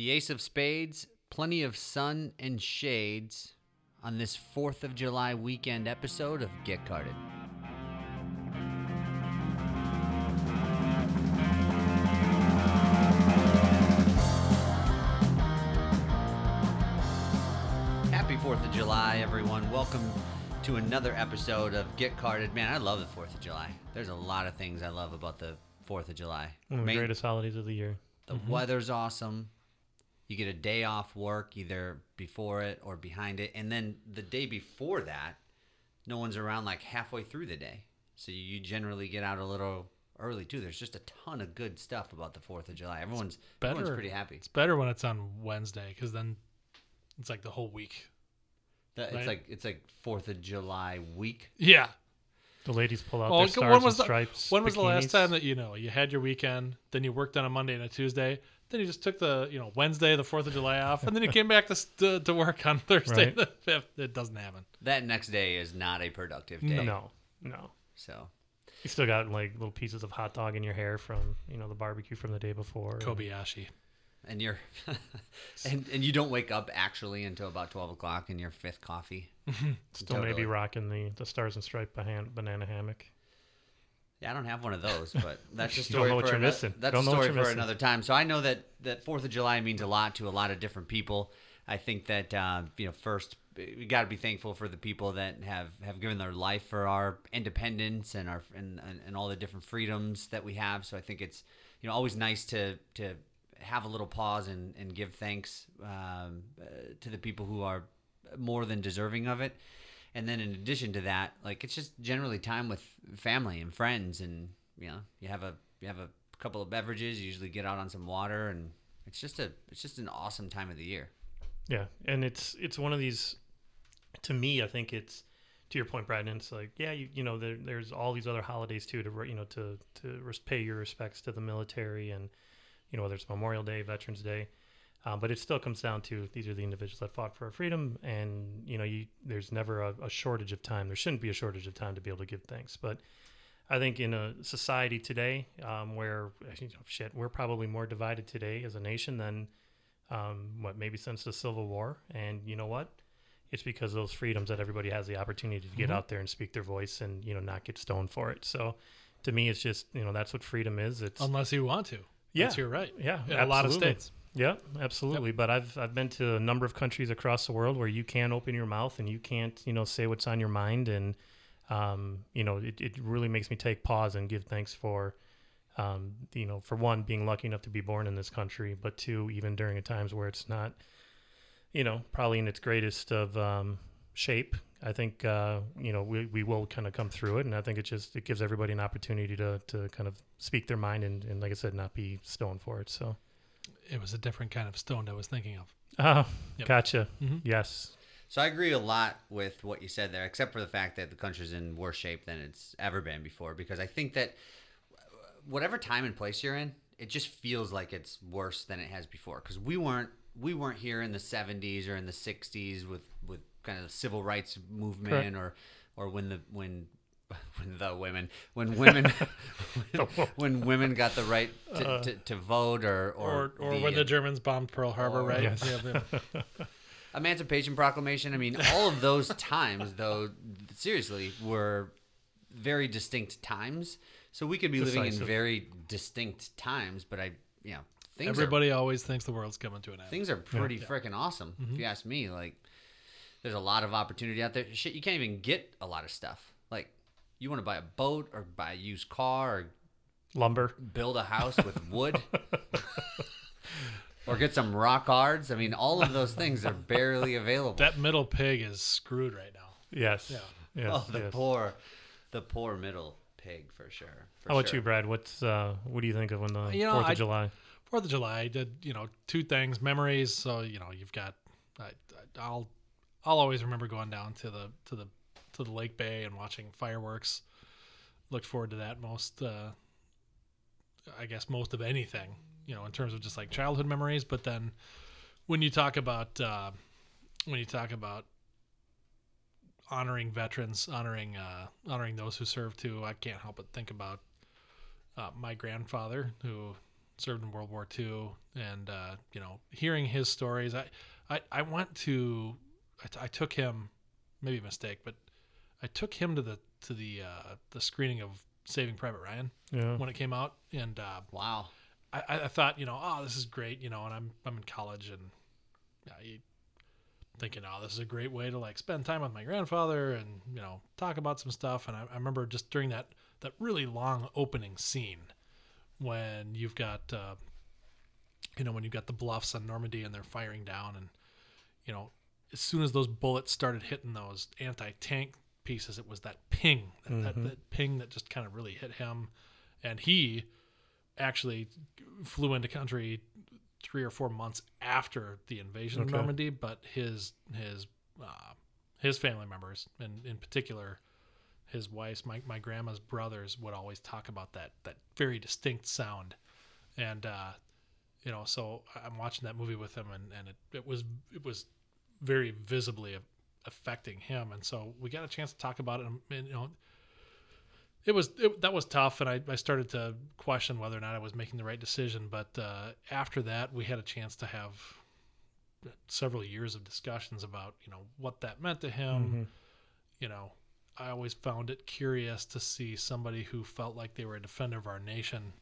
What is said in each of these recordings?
The Ace of Spades, plenty of sun and shades on this 4th of July weekend episode of Get Carded. Happy 4th of July, everyone. Welcome to another episode of Get Carded. Man, I love the 4th of July. There's a lot of things I love about the 4th of July. One of the Main- greatest holidays of the year. the mm-hmm. weather's awesome. You get a day off work either before it or behind it. And then the day before that, no one's around like halfway through the day. So you generally get out a little early too. There's just a ton of good stuff about the 4th of July. Everyone's everyone's better. pretty happy. It's better when it's on Wednesday because then it's like the whole week. The- It's like it's like 4th of July week. Yeah. The ladies pull out Well, their stars when was and the stripes. when was the last time that you know you had your weekend, then you worked on a Monday and a Tuesday, then you just took the you know Wednesday, the Fourth of July off, and then you came back to to, uh, to work on Thursday Right. the fifth. It doesn't happen. That next day is not a productive day. No, no. So You still got like little pieces of hot dog in your hair from you know the barbecue from the day before. Kobayashi. and you're and and you don't wake up actually until about 12 o'clock in your fifth coffee. Mm-hmm. Still Totally. maybe rocking the the stars and stripe banana, banana hammock. Yeah, I don't have one of those, but that's a story what for missing. That's a story for another time. So I know that that Fourth of July means a lot to a lot of different people. I think that uh, you know, first we got to be thankful for the people that have have given their life for our independence and our and, and, and all the different freedoms that we have. So I think it's you know always nice to to have a little pause and, and give thanks um, uh, to the people who are more than deserving of it. And then in addition to that, like it's just generally time with family and friends, and you know you have a you have a couple of beverages. You usually get out on some water, and it's just a it's just an awesome time of the year. Yeah, and it's it's one of these. To me, I think it's to your point, Brad. And it's like, yeah, you you know, there, there's all these other holidays too to you know to to pay your respects to the military and you know whether it's Memorial Day, Veterans Day, um, but it still comes down to these are the individuals that fought for our freedom, and you know, you there's never a, a shortage of time. There shouldn't be a shortage of time to be able to give thanks, but. I think in a society today um, where you know, shit, we're probably more divided today as a nation than um, what maybe since the Civil War. And you know what? It's because of those freedoms that everybody has the opportunity to get Mhm. out there and speak their voice and you know not get stoned for it. So to me, it's just you know that's what freedom is. It's Unless you want to. Yeah. That's your right. yeah, In a lot of states. Yeah, absolutely. But I've I've been to a number of countries across the world where you can open your mouth and you can't you know say what's on your mind and um, you know it, it really makes me take pause and give thanks for um, you know for one being lucky enough to be born in this country, but two even during a times where it's not you know probably in its greatest of um, shape. I think uh, you know we, we will kind of come through it, and I think it just it gives everybody an opportunity to, to kind of speak their mind and, and like I said, not be stoned for it. So. It was a different kind of stoned I was thinking of. Oh, Yep. gotcha. Mhm. Yes. So I agree a lot with what you said there, except for the fact that the country's in worse shape than it's ever been before. Because I think that whatever time and place you're in, it just feels like it's worse than it has before. Because we weren't we weren't here in the 70s or in the 60s with with kind of the civil rights movement or or when the when when the women when women when, when women got the right to, to, to vote or or Or or, the, when uh, the Germans bombed Pearl Harbor, or- right? Yes. Yeah. Emancipation Proclamation. I mean, all of those times, though, seriously, were very distinct times. So we could be living in very distinct times, but I, you know, things are Everybody always thinks the world's coming to an end. things are pretty Yeah. freaking awesome. If Mm-hmm. you ask me, like, there's a lot of opportunity out there. Shit, you can't even get a lot of stuff. Like, you want to buy a boat or buy a used car or Lumber. build a house with wood. Or get some rock cards. I mean, all of those things are barely available. that middle pig is screwed right now. Yes. Yeah. Yes. oh, the yes. poor, the poor middle pig for sure. For How about sure. you, Brad? What's uh, what do you think of when the You know, Fourth I- of July? Fourth of July, I did you know two things, memories. So you know you've got, I, I- I'll, I'll always remember going down to the to the to the Lake Bay and watching fireworks. Looked forward to that most, uh, I guess most of anything. You know, in terms of just like childhood memories. But then, when you talk about uh, when you talk about honoring veterans, honoring uh, honoring those who served too, I can't help but think about uh, my grandfather who served in World War II, and uh, you know, hearing his stories, I, I, I went to, I, t- I took him, maybe a mistake, but I took him to the to the uh, the screening of Saving Private Ryan Yeah. when it came out, and uh, Wow. I, I I thought, you know, oh, this is great, you know, and I'm I'm in college and yeah, you thinking, oh, this is a great way to like spend time with my grandfather and you know talk about some stuff. And I, I remember just during that that really long opening scene when you've got uh, you know when you've got the bluffs on Normandy and they're firing down and you know as soon as those bullets started hitting those anti-tank pieces, it was that ping, that, that, that ping that just kind of really hit him, and he actually flew into country three or four months after the invasion of Normandy, but his his uh, his family members, and in particular his wife's, my, my grandma's brothers, would always talk about that that very distinct sound, and uh, you know, so I'm watching that movie with him, and and it, it was it was very visibly affecting him, and so we got a chance to talk about it, and, and you know it was it, that was tough. And I, I started to question whether or not i was making the right decision. But uh, after that we had a chance to have several years of discussions about you know what that meant to him. You know i always found it curious to see somebody who felt like they were a defender of our nation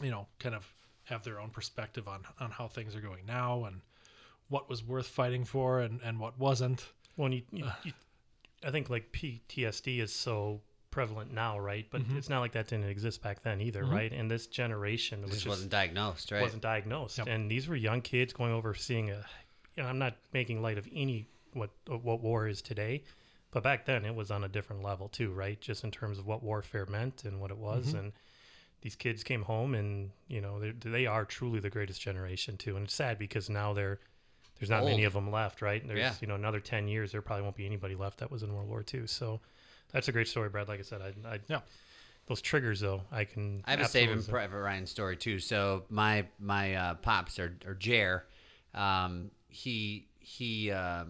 you know kind of have their own perspective on on how things are going now. And what was worth fighting for and and what wasn't Well, you, you, you, I think like PTSD is so prevalent now, right? But Mm-hmm. it's not like that didn't exist back then either, right? And this generation It was just just wasn't diagnosed, right? wasn't diagnosed, Yep. and these were young kids going over seeing a. You know, I'm not making light of any what what war is today, but back then it was on a different level too, right? Just in terms of what warfare meant and what it was, Mm-hmm. and these kids came home and you know they they are truly the greatest generation too, and it's sad because now they're there's not many of them left, right? There's Yeah. you know another ten years there probably won't be anybody left that was in World War II. So that's a great story, Brad. Like I said, I, I Yeah. those triggers though I can I have a Saving absolutely- Private Ryan story too. So my my uh, pops or or Jer, um, he he uh,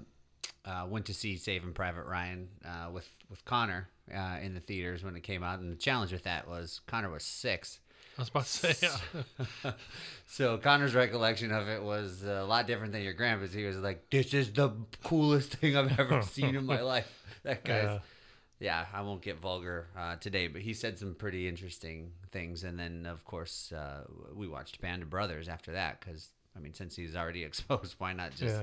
uh, went to see Saving Private Ryan uh, with with Connor uh, in the theaters when it came out, and the challenge with that was Connor was six. I was about to say yeah So Connor's recollection of it was a lot different than your grandpa's. He was like, "This is the coolest thing I've ever seen in my life." That guy's, Yeah. yeah. I won't get vulgar uh, today, but he said some pretty interesting things. And then, of course, uh, we watched Band of Brothers after that because, I mean, since he's already exposed, why not just Yeah.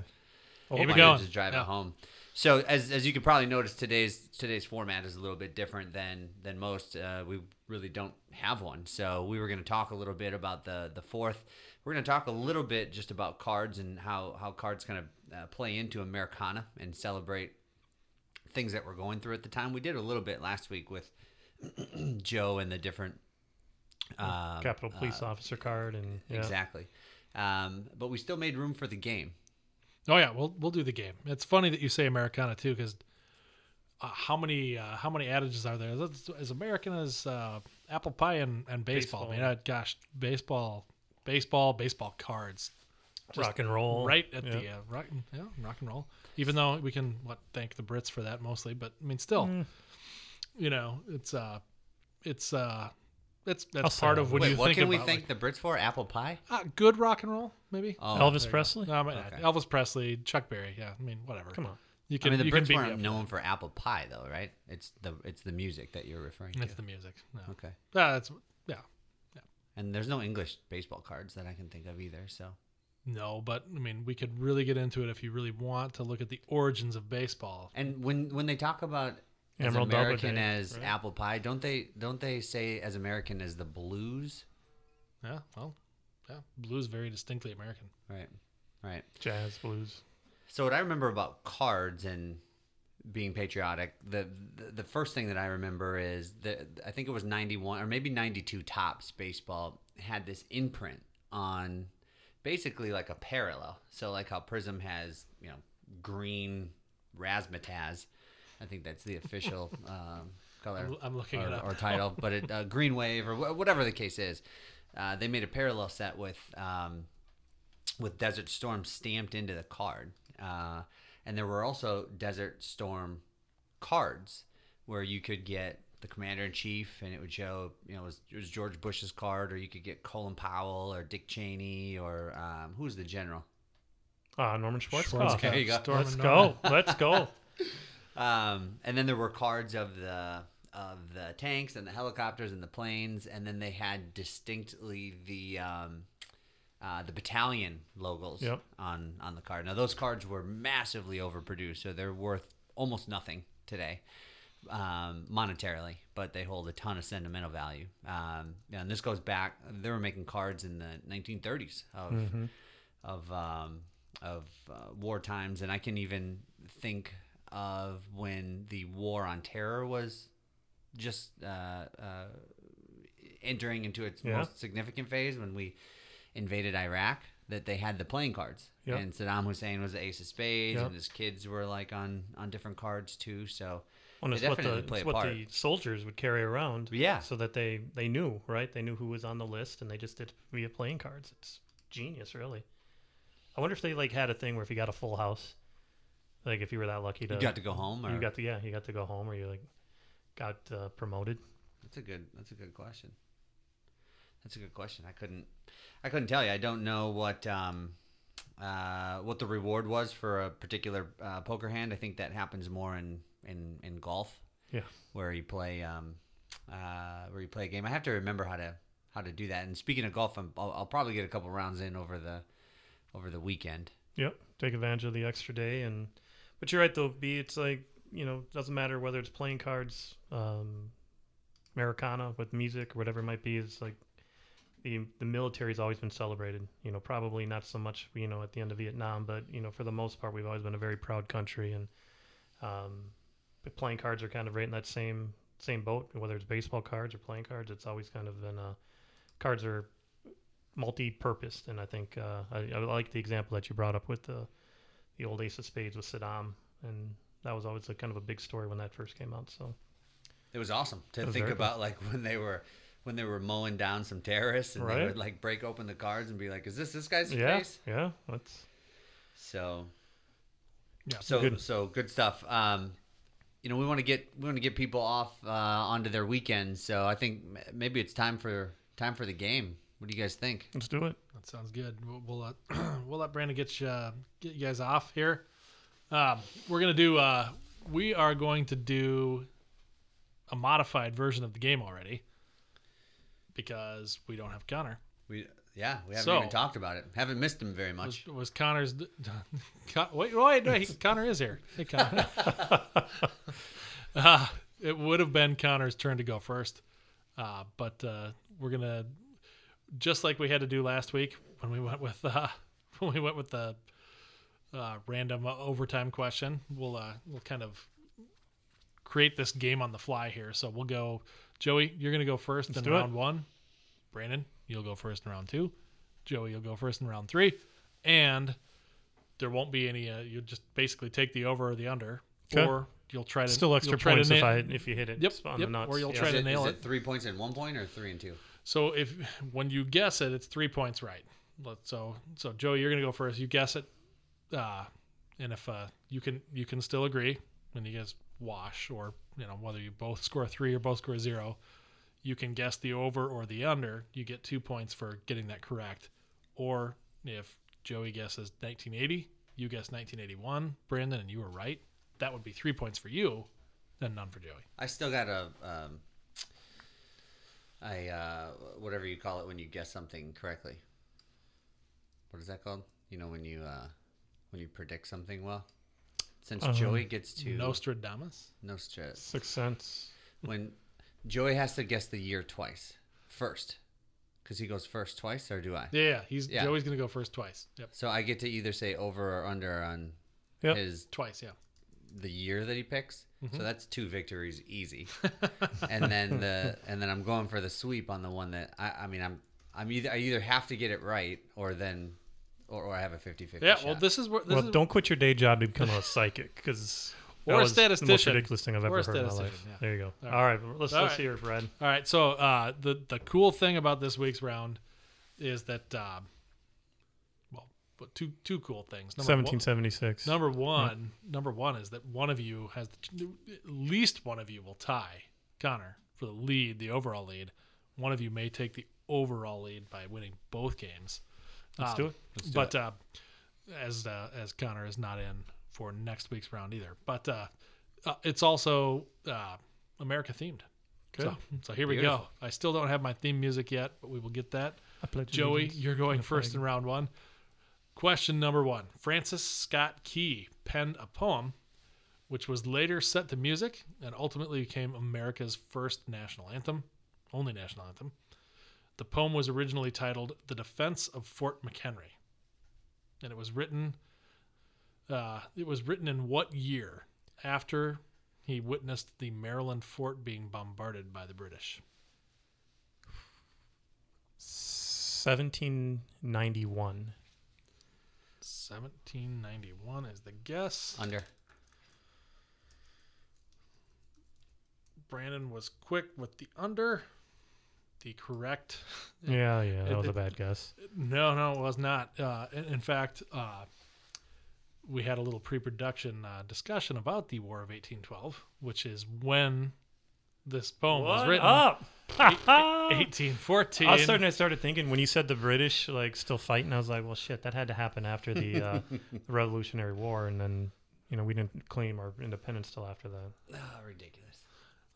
It not going. just drive Yeah. it home? So as, as you can probably notice, today's today's format is a little bit different than than most. Uh, we really don't have one, so we were going to talk a little bit about the the fourth. We're going to talk a little bit just about cards and how how cards kind of uh, play into Americana and celebrate things that we're going through at the time. We did a little bit last week with Joe and the different um, Capitol Police officer card and yeah. exactly. Um, but we still made room for the game. Oh yeah, we'll we'll do the game. It's funny that you say Americana too, because uh, how many uh, how many adages are there? That's as American as uh, apple pie and, and baseball. Baseball. I mean, uh, gosh, baseball, baseball, baseball cards, just rock and roll right at Yeah. the uh, rock, yeah, rock and roll. Even though we can what thank the Brits for that mostly, but I mean, still, Mm. you know, it's uh, it's uh, that's that's part that. of when Wait, you what think can we about, thank the Brits for? Apple pie? uh, good rock and roll, maybe. Oh, Elvis There you go. Presley. No, I might not. Okay. Elvis Presley, Chuck Berry. Yeah, I mean, whatever. Come on. You can. I mean, the you Brits beat me up weren't known for apple pie, though, right? It's the it's the music that you're referring to. It's the music. No. Okay. Ah, that's yeah. yeah. And there's no English baseball cards that I can think of either. So No, but I mean, we could really get into it if you really want to look at the origins of baseball. And when when they talk about as Emerald American Doubleday, as right? apple pie, don't they don't they say as American as the blues? Yeah, well, yeah, blues very distinctly American. Right. Right. Jazz, blues. So what I remember about cards and being patriotic, the the, the first thing that I remember is that I think it was 91 or maybe 92 Topps baseball had this imprint on basically like a parallel. So like how Prizm has, you know, green razzmatazz. I think that's the official um, color I'm, I'm looking or, it up. or title, but it uh, Green Wave or wh- whatever the case is. Uh, they made a parallel set with um, with Desert Storm stamped into the card, uh, and there were also Desert Storm cards where you could get the commander in chief, and it would show you know it was, it was George Bush's card, or you could get Colin Powell or Dick Cheney or um, who's the general. Ah, Norman Schwarzkopf. Schwarzkopf. There you go. Storm Let's and go. Let's go. Um, and then there were cards of the of the tanks and the helicopters and the planes, and then they had distinctly the um, uh, the battalion logos Yep. on on the card. Now those cards were massively overproduced, so they're worth almost nothing today um, monetarily, but they hold a ton of sentimental value. Um, and this goes back; they were making cards in the 1930s of of um, of uh, war times, and I can even think of when the war on terror was just uh, uh, entering into its Yeah. most significant phase when we invaded Iraq. That they had the playing cards, Yep. and Saddam Hussein was the ace of spades, Yep. and his kids were like on on different cards too. So Well, it's what the it's what the soldiers would carry around. Yeah. So that they they knew right. They knew who was on the list, and they just did via playing cards. It's genius, really. I wonder if they like had a thing where if you got a full house, like if you were that lucky to you got to go home, or you got to yeah you got to go home or you like got uh, promoted. That's a good. That's a good question. That's a good question. I couldn't. I couldn't tell you. I don't know what um, uh, what the reward was for a particular uh, poker hand. I think that happens more in in, in golf. Yeah. Where you play um, uh, where you play a game. I have to remember how to how to do that. And speaking of golf, I'm, I'll, I'll probably get a couple rounds in over the over the weekend. Yep. Take advantage of the extra day and but you're right though, B it's like, you know, doesn't matter whether it's playing cards, um Americana with music or whatever it might be, it's like the the military's always been celebrated. You know, probably not so much, you know, at the end of Vietnam, but you know, for the most part we've always been a very proud country and um playing cards are kind of right in that same same boat, whether it's baseball cards or playing cards, it's always kind of been uh cards are multi-purposed, and I think uh, I, I like the example that you brought up with the the old Ace of Spades with Saddam, and that was always a kind of a big story when that first came out. So It was awesome to It think very cool. about, like when they were when they were mowing down some terrorists, and they would like break open the cards and be like, "Is this this guy's yeah, face?" yeah, that's So Yeah. So Good. so good stuff. Um, you know, we want to get we want to get people off uh, onto their weekends. So I think maybe it's time for time for the game. What do you guys think? let's do it. That sounds good. We'll, we'll let we'll let Brandon get you uh, get you guys off here. Um, we're gonna do. Uh, we are going to do a modified version of the game already because we don't have Connor. We yeah, we haven't So- even talked about it. Haven't missed him very much. Was, was Connor's? Con, wait, wait, wait! Connor is here. Hey, Connor. uh, it would have been Connor's turn to go first, uh, but uh, we're gonna just like we had to do last week when we went with uh, when we went with the uh, random overtime question. We'll uh, we'll kind of create this game on the fly here. So we'll go. Joey, you're gonna go 1st in do it. round one. Brandon, you'll go first in round two. Joey, you'll go first in round three, and there won't be any. Uh, you'll just basically take the over or the under, 'Kay. or you'll try to Still extra you'll to points if I if you hit it Yep, on yep, the nuts. or you'll yeah. try Is to it, nail is it. it three points and one point or three and two? So if when you guess it, it's three points right. So so Joey, you're gonna go first. You guess it, uh, and if uh, you can you can still agree when you guys wash or you know whether you both score three or both score zero, you can guess the over or the under. You get two points for getting that correct. Or if Joey guesses 1980, you guess 1981, Brandon, and you were right. That would be three points for you, and none for Joey. I still got a um, I uh, whatever you call it when you guess something correctly. What is that called? You know when you uh, when you predict something well. Since Um, Joey gets to Nostradamus. Nostra, Sixth Sense. when Joey has to guess the year twice first, because he goes first twice, or do I? Yeah, yeah, he's Yeah. Joey's gonna go first twice. Yep, So I get to either say over or under on Yep. his twice. Yeah. the year that he picks. Mm-hmm. So that's two victories easy. and then the and then I'm going for the sweep on the one that I, I mean I'm I'm either I either have to get it right or then or, or I have a 50-50 Yeah, shot. well, this is where this Well, is, don't quit your day job to become a psychic because Or a The most ridiculous thing I've Or ever heard in my life. yeah. There you go. All All right, let's All let's right. hear it, Brad. All right, so uh, the the cool thing about this week's round is that uh, well, but two two cool things. Number one- 1776. Number one, number one is that one of you has at least one of you will tie Connor, for the lead, the overall lead. One of you may take the overall lead by winning both games. Let's Um, do it. Let's do but it. uh, as uh, as Connor is not in for next week's round either. But uh, uh, it's also uh, America themed. Good. So, so here we go. I still don't have my theme music yet, but we will get that. Joey, you're going first in round one. Question number one Francis Scott Key penned a poem which was later set to music and ultimately became America's first national anthem, only national anthem. The poem was originally titled The Defense of Fort McHenry. And it was written uh, it was written in what year after he witnessed the Maryland fort being bombarded by the British? 1791. 1791 is the guess. Under. Brandon was quick with the under. The correct. Yeah, yeah, that It- was a bad guess. No, no, it was not. Uh, in, in fact, uh, we had a little pre-production uh, discussion about the War of 1812, which is when this poem was written. up? I 1814. was starting. I started thinking when you said the British like still fighting. I was like, well, shit, that had to happen after the uh, Revolutionary War, and then you know we didn't claim our independence till after that. Oh, ridiculous.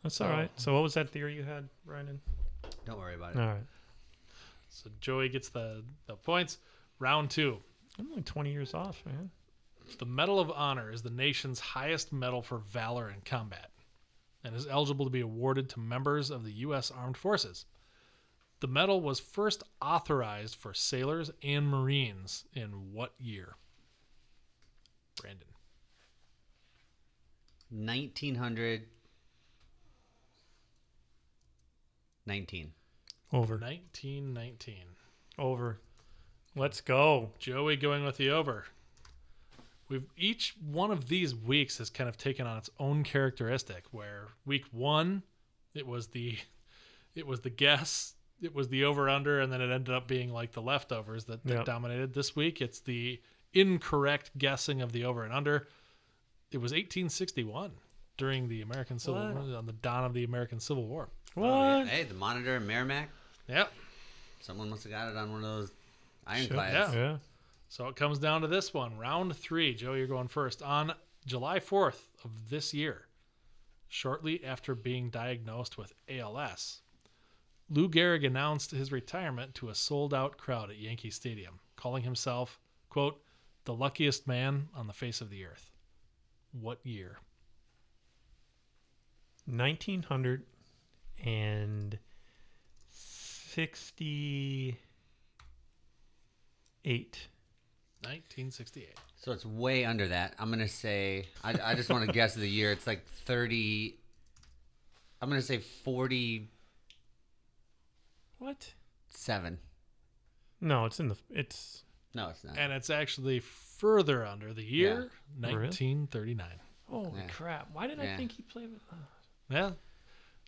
That's all So- right. So what was that theory you had, Brandon? Don't worry about it. All right, So Joey gets the, the points. Round two. I'm only 20 years off, man. The Medal of Honor is the nation's highest medal for valor in combat and is eligible to be awarded to members of the U.S. Armed Forces. The medal was first authorized for sailors and Marines in what year? Brandon. 1900. 19. Over, 1919. over. Let's go. Joey going with the over. We've each one of these weeks has kind of taken on its own characteristic. Where week one, it was the, it was the guess, it was the over under, and then it ended up being like the leftovers that, that Yep. dominated. This week, it's the incorrect guessing of the over and under. It was 1861 during the American Civil What? War, on the dawn of the American Civil War. What? Oh, yeah. Hey, the monitor in Merrimack. Yep. Someone must have got it on one of those Shit, ironclads. Yeah. yeah. So it comes down to this one, round three. Joe, you're going first. On July 4th of this year, shortly after being diagnosed with ALS, Lou Gehrig announced his retirement to a sold out crowd at Yankee Stadium, calling himself, quote, the luckiest man on the face of the earth. What year? 1968. 1968. So it's way under that. I'm gonna say. I, I just want to guess the year. It's like 30. I'm gonna say 40. What? Seven. No, it's in the. It's. No, it's not. And it's actually further under the year Really? 1939. Holy Yeah. crap! Why did I Yeah. think he played with? Uh, yeah.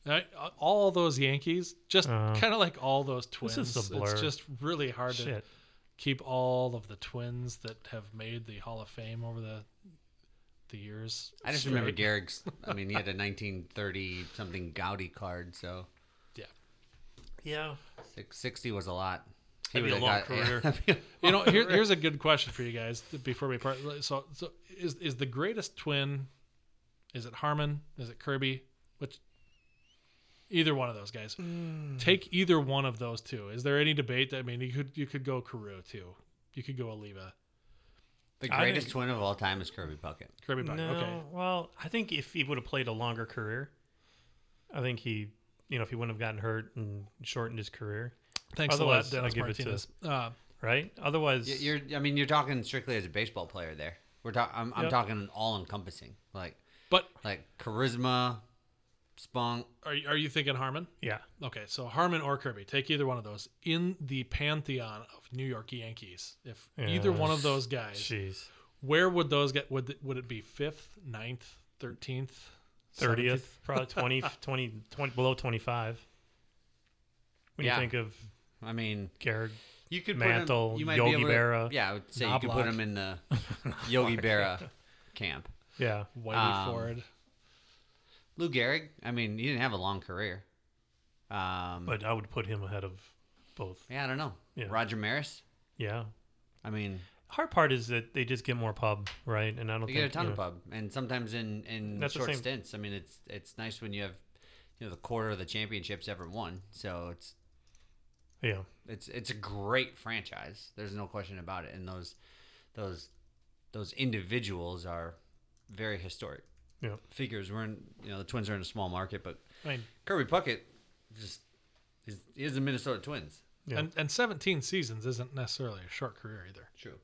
I- all those Yankees, just Uh, kind of like all those twins. is a blur. It's just really hard to keep all of the twins that have made the Hall of Fame over the the years. I just straight. remember Gehrig's. I mean, he had a 1930 something Goudey card, so Yeah. six- 60 was a lot. He That'd be a would've long got- career. You know, here, here's a good question for you guys before we part. So, so is is the greatest twin? Is it Harmon? Is it Kirby? Which either one of those guys. Hmm. Take either one of those two. Is there any debate? I mean, you could you could go Carew too. You could go Oliva. the greatest think- twin of all time is Kirby Puckett. Kirby Puckett. No. Okay. Well, I think if he would have played a longer career, I think he, you know, if he wouldn't have gotten hurt and shortened his career, Thanks Otherwise, a lot, I Dennis give it to- Uh, right? Otherwise, You're. I mean, you're talking strictly as a baseball player there. We're talking. I'm, I'm talking all encompassing, like but like charisma, spunk. are you- are you thinking Harmon? yeah. Okay, so Harmon or Kirby, take either one of those in the pantheon of New York Yankees. If either one of those guys, Jeez. where would those get? Would it- would it be fifth, ninth, thirteenth, 30th, probably 20, 20, 20 below 25. When Yeah. you think of I mean, Garrett, you could Mantle, him, you might Yogi be able to- Berra, Yeah, I would say you could put Knobloch. him in the Yogi Berra camp. yeah. Whitey Um, Ford. Lou Gehrig. I mean, he didn't have a long career. Um, But I would put him ahead of both. yeah, I don't know. Yeah. Roger Maris. Yeah. I mean, Hard part is that they just get more pub, right? And I don't you think get a ton you of pub, and sometimes in in That's short stints. I mean, it's it's nice when you have you know the quarter of the championships ever won. So it's Yeah. it's it's a great franchise. There's no question about it, and those those those individuals are very historic Yeah. figures. We're in you know the Twins are in a small market, but I mean, Kirby Puckett just is he is the Minnesota Twins. Yeah. and, and 17 seasons isn't necessarily a short career either. True.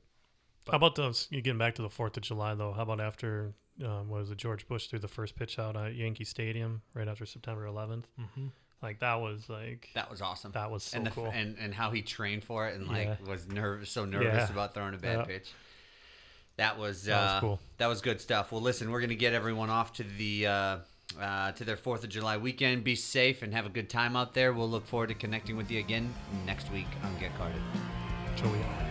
How about those? You getting back to the Fourth of July though? How about after um, what was it? George Bush threw the first pitch out at Yankee Stadium right after September 11th. Mm-hmm. Like that was like That was awesome. that was so and the, cool. and and how he trained for it and like Yeah. was nervous so nervous Yeah. about throwing a bad Yeah. pitch. That was That was uh, cool. That was good stuff. Well, listen, we're gonna get everyone off to the uh, uh, to their Fourth of July weekend. Be safe and have a good time out there. We'll look forward to connecting with you again next week on Get Carded. Joey.